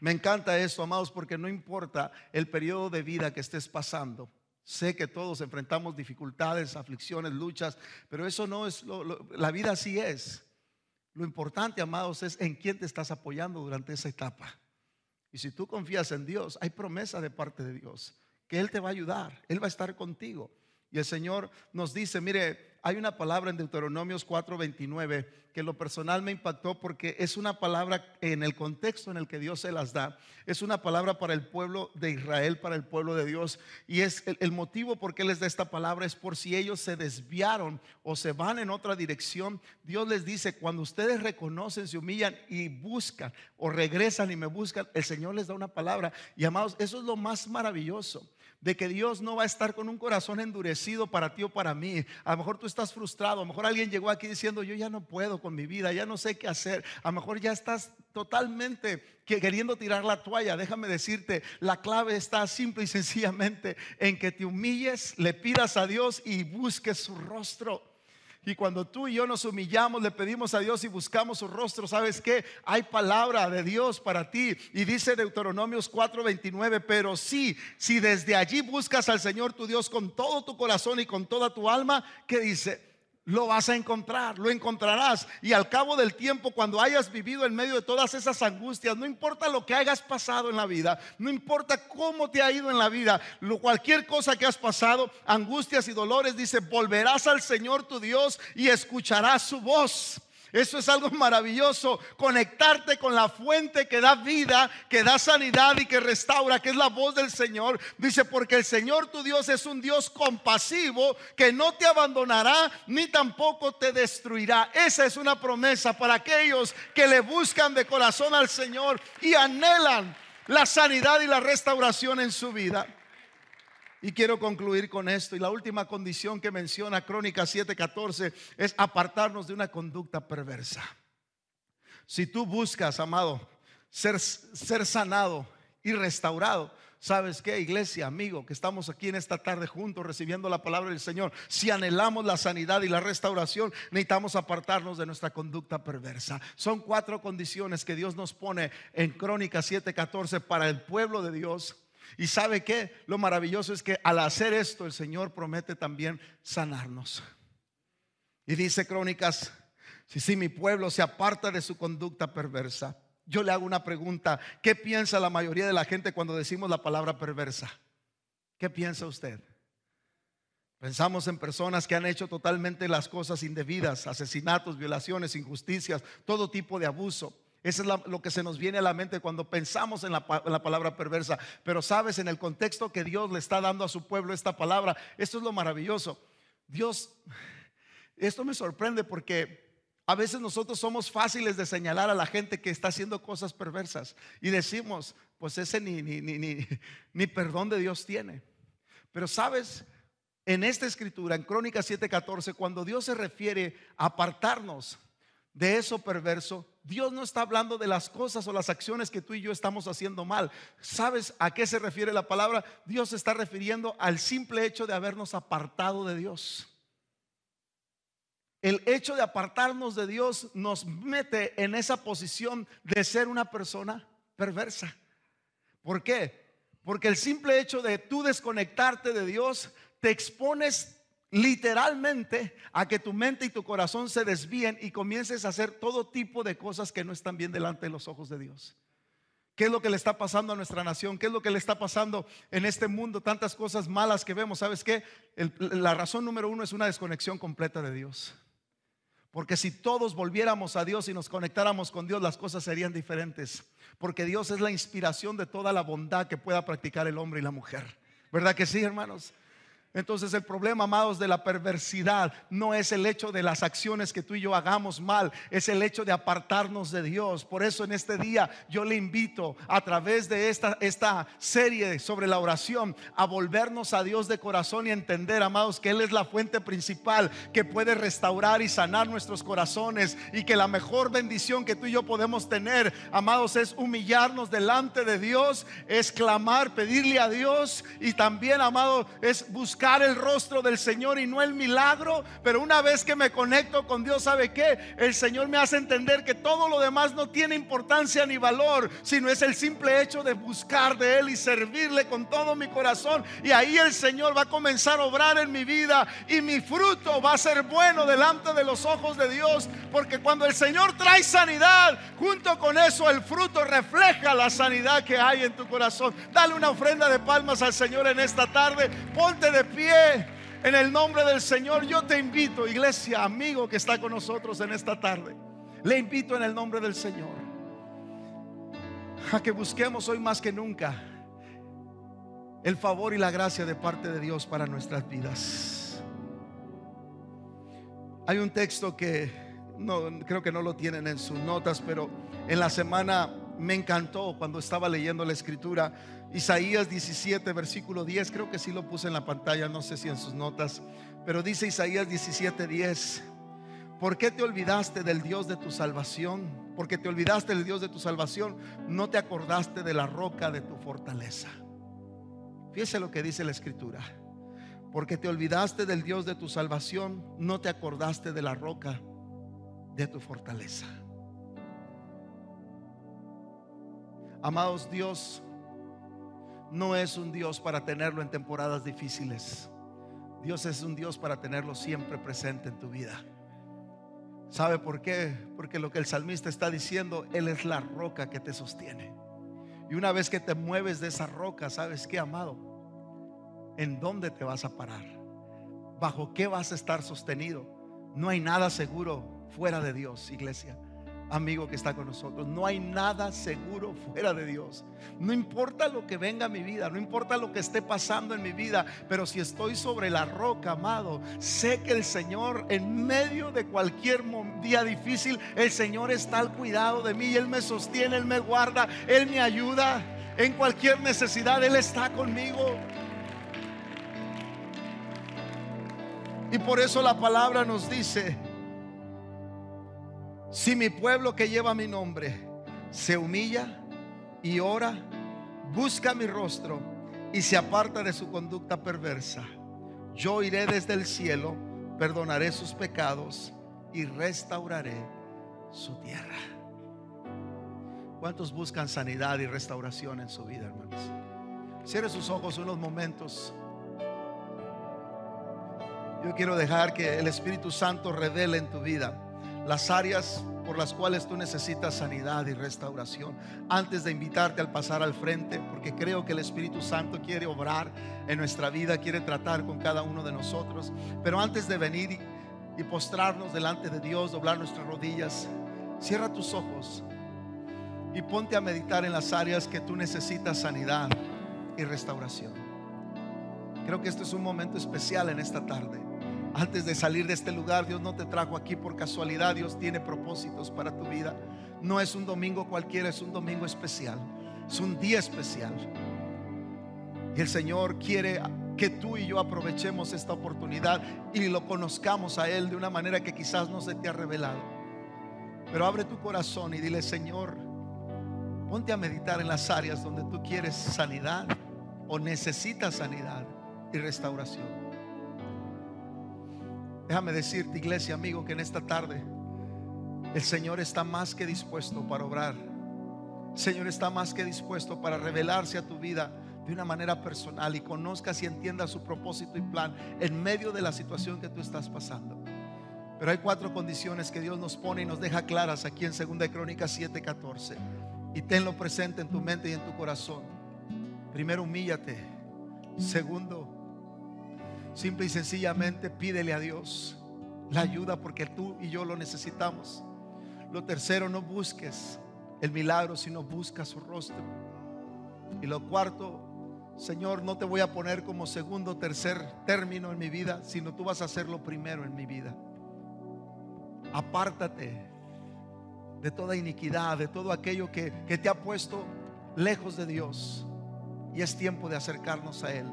S1: Me encanta esto, amados, porque no importa el periodo de vida que estés pasando. Sé que todos enfrentamos dificultades, aflicciones, luchas, pero eso no es la vida así es. Lo importante, amados, es en quién te estás apoyando durante esa etapa. Y si tú confías en Dios, hay promesa de parte de Dios que Él te va a ayudar, Él va a estar contigo. Y el Señor nos dice, mire, hay una palabra en Deuteronomios 4:29 que lo personal me impactó porque es una palabra en el contexto en el que Dios se las da. Es una palabra para el pueblo de Israel, para el pueblo de Dios. Y es el, motivo por qué les da esta palabra es por si ellos se desviaron o se van en otra dirección. Dios les dice, cuando ustedes reconocen, se humillan y buscan o regresan y me buscan, el Señor les da una palabra. Y amados, eso es lo más maravilloso de que Dios no va a estar con un corazón endurecido para ti o para mí. A lo mejor tú estás frustrado, a lo mejor alguien llegó aquí diciendo, yo ya no puedo con mi vida, ya no sé qué hacer. A lo mejor ya estás totalmente queriendo tirar la toalla. Déjame decirte, la clave está simple y sencillamente en que te humilles, le pidas a Dios y busques su rostro. Y cuando tú y yo nos humillamos, le pedimos a Dios y buscamos su rostro, ¿sabes qué? Hay palabra de Dios para ti. Y dice Deuteronomios 4:29, pero sí, si desde allí buscas al Señor tu Dios con todo tu corazón y con toda tu alma, ¿qué dice? Lo vas a encontrar, lo encontrarás. Y al cabo del tiempo, cuando hayas vivido en medio de todas esas angustias, no importa lo que hayas pasado en la vida, no importa cómo te ha ido en la vida, lo, cualquier cosa que has pasado, angustias y dolores, dice, volverás al Señor tu Dios y escucharás su voz. Eso es algo maravilloso, conectarte con la fuente que da vida, que da sanidad y que restaura, que es la voz del Señor. Dice, porque el Señor tu Dios es un Dios compasivo que no te abandonará ni tampoco te destruirá. Esa es una promesa para aquellos que le buscan de corazón al Señor y anhelan la sanidad y la restauración en su vida. Y quiero concluir con esto. Y la última condición que menciona Crónicas 7:14 es apartarnos de una conducta perversa. Si tú buscas, amado, ser, ser sanado y restaurado, ¿Sabes qué, iglesia, amigo, que estamos aquí en esta tarde juntos recibiendo la palabra del Señor? Si anhelamos la sanidad y la restauración, necesitamos apartarnos de nuestra conducta perversa. Son cuatro condiciones que Dios nos pone en Crónicas 7:14 para el pueblo de Dios y sabe que lo maravilloso es que al hacer esto el Señor promete también sanarnos. Y dice Crónicas, si, si mi pueblo se aparta de su conducta perversa, yo le hago una pregunta, ¿qué piensa la mayoría de la gente cuando decimos la palabra perversa? ¿Qué piensa usted? Pensamos en personas que han hecho totalmente las cosas indebidas, asesinatos, violaciones, injusticias, todo tipo de abuso. Eso es lo que se nos viene a la mente cuando pensamos en la, palabra perversa. Pero sabes, en el contexto que Dios le está dando a su pueblo esta palabra, esto es lo maravilloso. Dios, esto me sorprende porque a veces nosotros somos fáciles de señalar a la gente que está haciendo cosas perversas y decimos, pues ese ni, ni, ni, ni perdón de Dios tiene. Pero sabes, en esta escritura, en Crónicas 7:14, cuando Dios se refiere a apartarnos de eso perverso, Dios no está hablando de las cosas o las acciones que tú y yo estamos haciendo mal. ¿Sabes a qué se refiere la palabra? Dios se está refiriendo al simple hecho de habernos apartado de Dios. El hecho de apartarnos de Dios nos mete en esa posición de ser una persona perversa. ¿Por qué? Porque el simple hecho de tú desconectarte de Dios te expones literalmente a que tu mente y tu corazón se desvíen y comiences a hacer todo tipo de cosas que no están bien delante de los ojos de Dios. ¿Qué es lo que le está pasando a nuestra nación? ¿Qué es lo que le está pasando en este mundo? Tantas cosas malas que vemos. ¿Sabes qué? la razón número uno es una desconexión completa de Dios. Porque si todos volviéramos a Dios y nos conectáramos con Dios, las cosas serían diferentes. Porque Dios es la inspiración de toda la bondad que pueda practicar el hombre y la mujer. ¿Verdad que sí, hermanos? Entonces el problema, amados, de la perversidad no es el hecho de las acciones que tú y yo hagamos mal, es el hecho de apartarnos de Dios. Por eso en este día yo le invito a través de esta, esta serie sobre la oración a volvernos a Dios de corazón y entender, amados, que Él es la fuente principal que puede restaurar y sanar nuestros corazones y que la mejor bendición que tú y yo podemos tener, amados, es humillarnos delante de Dios, es clamar, pedirle a Dios y también, amado, es buscar el rostro del Señor y no el milagro. Pero una vez que me conecto con Dios, ¿sabe qué? El Señor me hace entender que todo lo demás no tiene importancia ni valor, sino es el simple hecho de buscar de Él y servirle con todo mi corazón. Y ahí el Señor va a comenzar a obrar en mi vida y mi fruto va a ser bueno delante de los ojos de Dios. Porque cuando el Señor trae sanidad, junto con eso el fruto refleja la sanidad que hay en tu corazón. Dale una ofrenda de palmas al Señor en esta tarde. Ponte de pie En el nombre del Señor yo te invito, iglesia, amigo que está con nosotros en esta tarde. Le invito en el nombre del Señor a que busquemos hoy más que nunca el favor y la gracia de parte de Dios para nuestras vidas. Hay un texto que no, creo que no lo tienen en sus notas, pero en la semana me encantó cuando estaba leyendo la escritura. Isaías 17, versículo 10, creo que sí lo puse en la pantalla, no sé si en sus notas, pero dice Isaías 17, 10. ¿Por qué te olvidaste del Dios de tu salvación? Porque te olvidaste del Dios de tu salvación, no te acordaste de la roca de tu fortaleza. Fíjese lo que dice la escritura. Porque te olvidaste del Dios de tu salvación, no te acordaste de la roca de tu fortaleza. Amados, Dios no es un Dios para tenerlo en temporadas difíciles. Dios es un Dios para tenerlo siempre presente en tu vida. ¿Sabe por qué? Porque lo que el salmista está diciendo, Él es la roca que te sostiene. Y una vez que te mueves de esa roca, ¿sabes qué, amado? ¿En dónde te vas a parar? ¿Bajo qué vas a estar sostenido? No hay nada seguro fuera de Dios, iglesia amigo que está con nosotros. No hay nada seguro fuera de Dios. No importa lo que venga a mi vida, no importa lo que esté pasando en mi vida, pero si estoy sobre la roca, amado, sé que el Señor en medio de cualquier día difícil, el Señor está al cuidado de mí, Él me sostiene, Él me guarda, Él me ayuda. En cualquier necesidad, Él está conmigo. Y por eso la palabra nos dice, si mi pueblo que lleva mi nombre se humilla y ora, busca mi rostro y se aparta de su conducta perversa, yo iré desde el cielo, perdonaré sus pecados y restauraré su tierra. ¿Cuántos buscan sanidad y restauración en su vida, hermanos? Cierre sus ojos unos momentos. Yo quiero dejar que el Espíritu Santo revele en tu vida las áreas por las cuales tú necesitas sanidad y restauración. Antes de invitarte al pasar al frente, porque creo que el Espíritu Santo quiere obrar en nuestra vida, quiere tratar con cada uno de nosotros. Pero antes de venir y, postrarnos delante de Dios, doblar nuestras rodillas, cierra tus ojos y ponte a meditar en las áreas que tú necesitas sanidad y restauración. Creo que este es un momento especial en esta tarde antes de salir de este lugar, Dios no te trajo aquí por casualidad. Dios tiene propósitos para tu vida. No es un domingo cualquiera, es un domingo especial. Es un día especial. Y el Señor quiere que tú y yo aprovechemos esta oportunidad y lo conozcamos a Él de una manera que quizás no se te ha revelado. Pero abre tu corazón y dile, Señor, ponte a meditar en las áreas donde tú quieres sanidad o necesitas sanidad y restauración. Déjame decirte, iglesia, amigo, que en esta tarde el Señor está más que dispuesto para obrar. El Señor está más que dispuesto para revelarse a tu vida de una manera personal y conozcas y entiendas su propósito y plan en medio de la situación que tú estás pasando. Pero hay cuatro condiciones que Dios nos pone y nos deja claras aquí en 2 Crónicas 7:14. Y tenlo presente en tu mente y en tu corazón. Primero, humíllate. Segundo, Simple y sencillamente pídele a Dios la ayuda porque tú y yo lo necesitamos. Lo tercero, no busques el milagro, sino busca su rostro. Y lo cuarto, Señor, no te voy a poner como segundo o tercer término en mi vida, sino tú vas a hacerlo primero en mi vida. Apártate de toda iniquidad, de todo aquello que, que te ha puesto lejos de Dios. Y es tiempo de acercarnos a Él.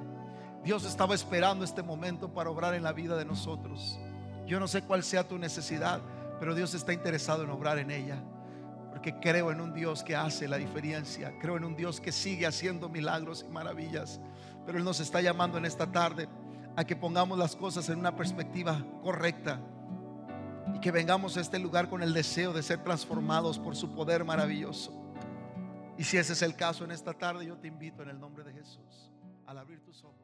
S1: Dios estaba esperando este momento para obrar en la vida de nosotros. Yo no sé cuál sea tu necesidad, pero Dios está interesado en obrar en ella. Porque creo en un Dios que hace la diferencia. Creo en un Dios que sigue haciendo milagros y maravillas. Pero Él nos está llamando en esta tarde a que pongamos las cosas en una perspectiva correcta. Y que vengamos a este lugar con el deseo de ser transformados por su poder maravilloso. Y si ese es el caso en esta tarde, yo te invito en el nombre de Jesús al abrir tus ojos.